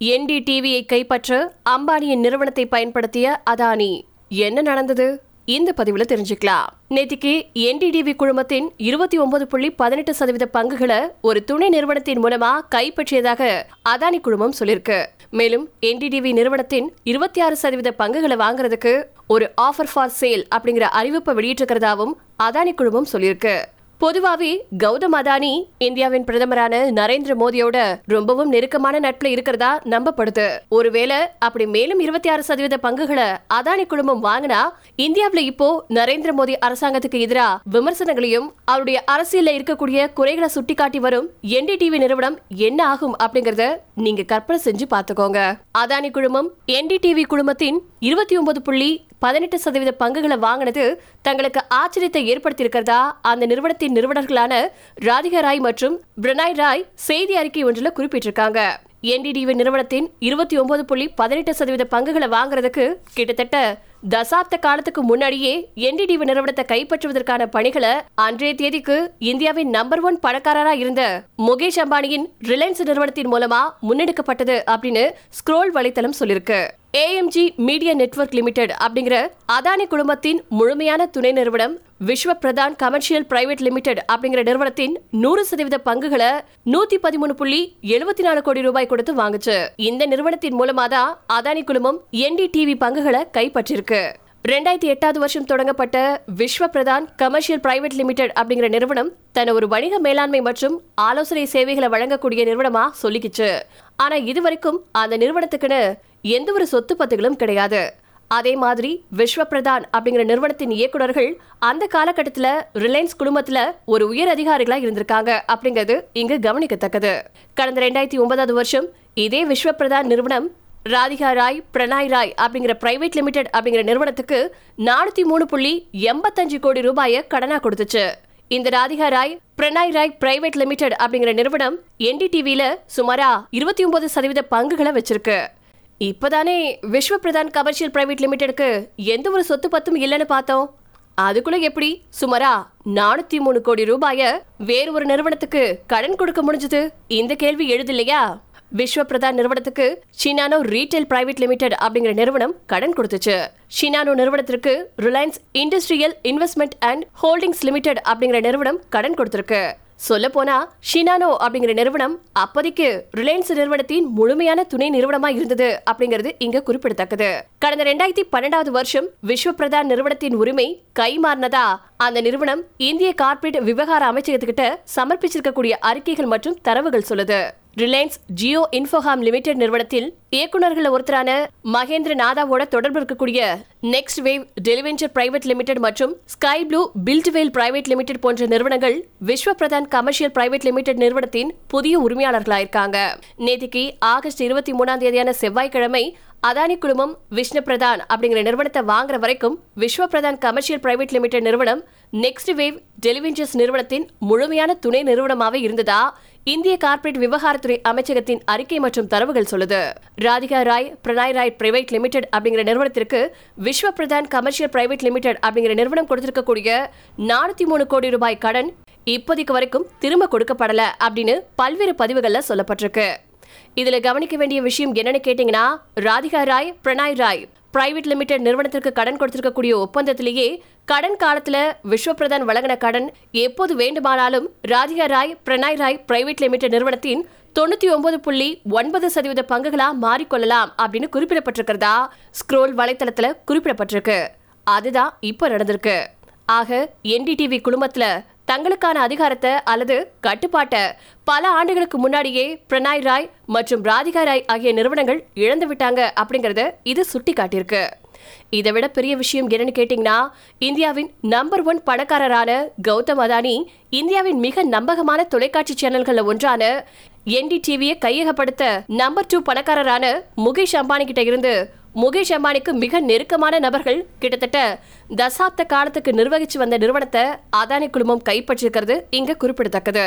என்டிடிவியை கைப்பற்ற அம்பானியின் நிறுவனத்தை பயன்படுத்திய அதானி. என்ன நடந்தது? இந்த பதிவில் தெரிஞ்சுக்கலாம். நேத்திக்கு என்டிடிவி குழுமத்தின் இருபத்தி ஒன்பது புள்ளி பதினெட்டு சதவீத பங்குகளை ஒரு துணை நிறுவனத்தின் மூலமா கைப்பற்றியதாக அதானி குழுமம் சொல்லியிருக்கு மேலும் என்டிடிவி நிறுவனத்தின் இருபத்தி ஆறு சதவீத பங்குகளை வாங்குறதுக்கு ஒரு ஆஃபர் ஃபார் சேல் அப்படிங்கிற அறிவிப்பை வெளியிட்டிருக்கிறதாவும் அதானி குழுமம் சொல்லியிருக்கு பொதுவாவே கௌதம் அதானி இந்தியாவின் பிரதமரான நரேந்திர மோடியோட ரொம்பவும் நெருக்கமான நட்புல இருக்கிறதா நம்பப்படுது. ஒருவேளை அப்படி மேலும் இருபத்தி ஆறு சதவீத பங்குகளை அதானி குழுமம் வாங்கினா இந்தியாவில இப்போ நரேந்திர மோடி அரசாங்கத்துக்கு எதிராக விமர்சனங்களையும் அவருடைய அரசியல்ல இருக்கக்கூடிய குறைகளை சுட்டிக்காட்டி வரும் என்டிடிவி நிறுவனம் என்ன ஆகும் அப்படிங்கறத நீங்க கற்பனை செஞ்சு பாத்துக்கோங்க அதானி குழுமம் என்டிடிவி குழுமத்தின் இருபத்தி ஒன்பது புள்ளி பதினெட்டு சதவீத பங்குகளை வாங்கினது தங்களுக்கு ஆச்சரியத்தை ஏற்படுத்தியிருக்கிறதா? அந்த நிறுவனத்தின் நிறுவனர்களான ராதிகா ராய் மற்றும் பிரணாய் ராய் செய்தி அறிக்கை ஒன்றில் குறிப்பிட்டிருக்காங்க. என்டிடிவி நிறுவனத்தின் இருபத்தி ஒன்பது புள்ளி பதினெட்டு சதவீத பங்குகளை வாங்குறதுக்கு கிட்டத்தட்ட தசாப்த காலத்துக்கு முன்னாடியே என்டிடிவி நிறுவனத்தை கைப்பற்றுவதற்கான பணிகளை அன்றைய தேதிக்கு இந்தியாவின் நம்பர் ஒன் பணக்காரரா இருந்த முகேஷ் அம்பானியின் ரிலையன்ஸ் நிறுவனத்தின் மூலமா முன்னெடுக்கப்பட்டது அப்படின்னு ஸ்க்ரோல் வலைத்தளம் சொல்லிருக்கு. ஏஎம்ஜி மீடியா நெட்வொர்க் லிமிடெட் அப்படிங்கிற அதானி குழுமத்தின் முழுமையான துணை நிறுவனம் Vishva Pradhan commercial private limited அப்படிங்கிற நிறுவனத்தின் நூறு சதவீத பங்குகளை நூத்தி பதிமூணு புள்ளி எழுபத்தி நாலு கோடி ரூபாய் கொடுத்து வாங்குச்சு. இந்த நிறுவனத்தின் மூலமா தான் அதானி குழுமம் என்டிடிவி பங்குகளை கைப்பற்றிருக்கு. ரெண்டாயிரத்தி எட்டாவது வருஷம் தொடங்கப்பட்ட Vishva Pradhan commercial private limited அப்படிங்கிற நிறுவனம் தன்னை ஒரு வணிக மேலாண்மை மற்றும் ஆலோசனை சேவைகளை வழங்கக்கூடிய நிறுவனமா சொல்லிக்கிச்சு. ஆனா இதுவரைக்கும் அந்த நிறுவனத்துக்குன்னு எந்த ஒரு சொத்து பத்துகளும் கிடையாது. அதே மாதிரி விஸ்வ பிரதான் அப்படிங்கிற நிறுவனத்தின் இயக்குநர்கள் அந்த காலகட்டத்தில் ரிலையன்ஸ் குழுமத்துல ஒரு உயர் அதிகாரிகளா இருந்திருக்காங்க அப்படிங்கிறது இங்கு கவனிக்கத்தக்கது. கடந்த ரெண்டாயிரத்தி ஒன்பதாவது வருஷம் இதே விஸ்வ பிரதான் நிறுவனம் ராதிகா ராய் பிரணாய் ராய் அப்படிங்கிற பிரைவேட் லிமிடெட் அப்படிங்கிற நிறுவனத்துக்கு நானூத்தி மூணு புள்ளி எண்பத்தஞ்சு கோடி ரூபாயை கடனா கொடுத்துச்சு. இந்த ராதிகா ராய் பிரணாய் ராய் பிரைவேட் லிமிடெட் அப்படிங்கிற நிறுவனம் என்டிடிவில சுமாரா இருபத்தி ஒன்பது சதவீத பங்குகளை வச்சிருக்கு. இப்பதானே விஸ்வ பிரதான் கமர்ஷியல் பிரைவேட் லிமிடெடுக்கு எந்த ஒரு சொத்து பத்தும் இல்லைன்னு பார்த்தோம். அதுக்குள்ள எப்படி சுமாரா நானூத்தி மூணு கோடி ரூபாய வேறு ஒரு நிறுவனத்துக்கு கடன் கொடுக்க முடிஞ்சது? இந்த கேள்வி எழுது இல்லையா பிரதான் நிறுவனத்துக்கு ஷினானோ ரீட்டைல் பிரைவேட் லிமிடெட் அப்படிங்கிற நிறுவனம் கடன் கொடுத்துச்சு. ஷினானோ நிறுவனத்திற்கு Reliance industrial investment and holdings limited அப்படிங்கிற நிறுவனம் கடன் கொடுத்திருக்கு. சொல்ல போனா ஷினானோ அப்படிங்கிற நிறுவனம் அப்போதைக்கு ரிலையன்ஸ் நிறுவனத்தின் முழுமையான துணை நிறுவனமா இருந்தது அப்படிங்கிறது இங்க குறிப்பிடத்தக்கது. கடந்த ரெண்டாயிரத்தி பன்னெண்டாவது வருஷம் விஸ்வ பிரதான் நிறுவனத்தின் உரிமை கைமாறினதா அந்த நிறுவனம் இந்திய கார்ப்பரேட் விவகார அமைச்சகத்துக்கிட்ட சமர்ப்பிச்சிருக்கக்கூடிய அறிக்கைகள் மற்றும் தரவுகள் சொல்லுது. ரிலையன்ஸ் ஜியோ இன்ஃபோகாம் லிமிடெட் நிறுவனத்தில் இயக்குநர்கள் ஒருத்தரான மகேந்திர நாதாவோட தொடர்பு இருக்கக்கூடிய next wave televenture private limited மற்றும் sky blue buildwell private limited போன்ற நிறுவனங்கள் Vishva Pradhan commercial private limited நிறுவனத்தின் புதிய உரிமையாளர்களாயிருக்காங்க. நேற்றுக்கு ஆகஸ்ட் இருபத்தி மூணாம் தேதியான செவ்வாய்க்கிழமை அதானி குழுமம் விஷ்ணு பிரதான் அப்படிங்கிற நிறுவனத்தை வாங்குற வரைக்கும் Vishva Pradhan commercial private limited நிறுவனம் நெக்ஸ்ட் வேவ் டெலிவிஞ்சர்ஸ் நிறுவனத்தின் முழுமையான துணை நிறுவனமாவே இருந்ததா? இந்திய கார்ப்பரேட் விவகாரத்துறை அமைச்சகத்தின் அறிக்கை மற்றும் தரவுகள் சொல்லுது. ராதிகா ராய் பிரணாய் ராய் பிரைவேட் லிமிடெட் அப்படிங்கிற நிறுவனத்திற்கு Vishva Pradhan commercial private limited அப்படிங்கிற நிறுவனம் கொடுத்திருக்கக்கூடிய நானூத்தி மூணு கோடி ரூபாய் கடன் இப்போதைக்கு வரைக்கும் திரும்ப கொடுக்கப்படல அப்படின்னு பல்வேறு பதிவுகள்ல சொல்லப்பட்டிருக்கு. இதுல கவனிக்க வேண்டிய விஷயம் என்னன்னு கேட்டீங்கன்னா ராதிகா ராய் பிரணாய் ராய். பிரைவேட் லிமிடெட் நிறுவனத்திற்கு கடன் கொடுத்திருக்கக்கூடிய ஒப்பந்தத்திலேயே கடன் காலத்துல விஸ்வபிரதான் வழங்கின கடன் எப்போது வேண்டுமானாலும் ராதிகா ராய் பிரணாய் ராய் பிரைவேட் லிமிடெட் நிறுவனத்தின் தொண்ணூத்தி ஒன்பது புள்ளி ஒன்பது சதவீத பங்குகளா மாறிக்கொள்ளலாம் அப்படின்னு குறிப்பிடப்பட்டிருக்கிறதா? ஸ்க்ரோல் வலைத்தளத்துல குறிப்பிடப்பட்டிருக்கு. அதுதான் இப்ப நடந்திருக்கு. ஆக என்டிடிவி குழுமத்துல தங்களுக்கான அதிகாரத்தை அல்லது கட்டுப்பாட்டை பல ஆண்டுகளுக்கு முன்னாடியே பிரணாய் ராய் மற்றும் ராதிகா ராய் ஆகிய நிறுவனங்கள் இழந்து விட்டாங்க அப்படிங்கறத இது சுட்டி காட்டியிருக்கு இதை விட பெரிய விஷயம் என்னன்னு கேட்டீங்கன்னா இந்தியாவின் நம்பர் ஒன் பணக்காரரான கௌதம் அதானி இந்தியாவின் மிக நம்பகமான தொலைக்காட்சி சேனல்கள்ல ஒன்றான என்டிடிவியை கையகப்படுத்த நம்பர் டூ பணக்காரரான முகேஷ் அம்பானி கிட்ட இருந்து முகேஷ் அம்பானிக்கு மிக நெருக்கமான நபர்கள் கிட்டத்தட்ட தசாப்த காலத்துக்கு நிர்வகிச்சு வந்த நிறுவனத்தை அதானி குழுமம் கைப்பற்றிருக்கிறது இங்க குறிப்பிடத்தக்கது.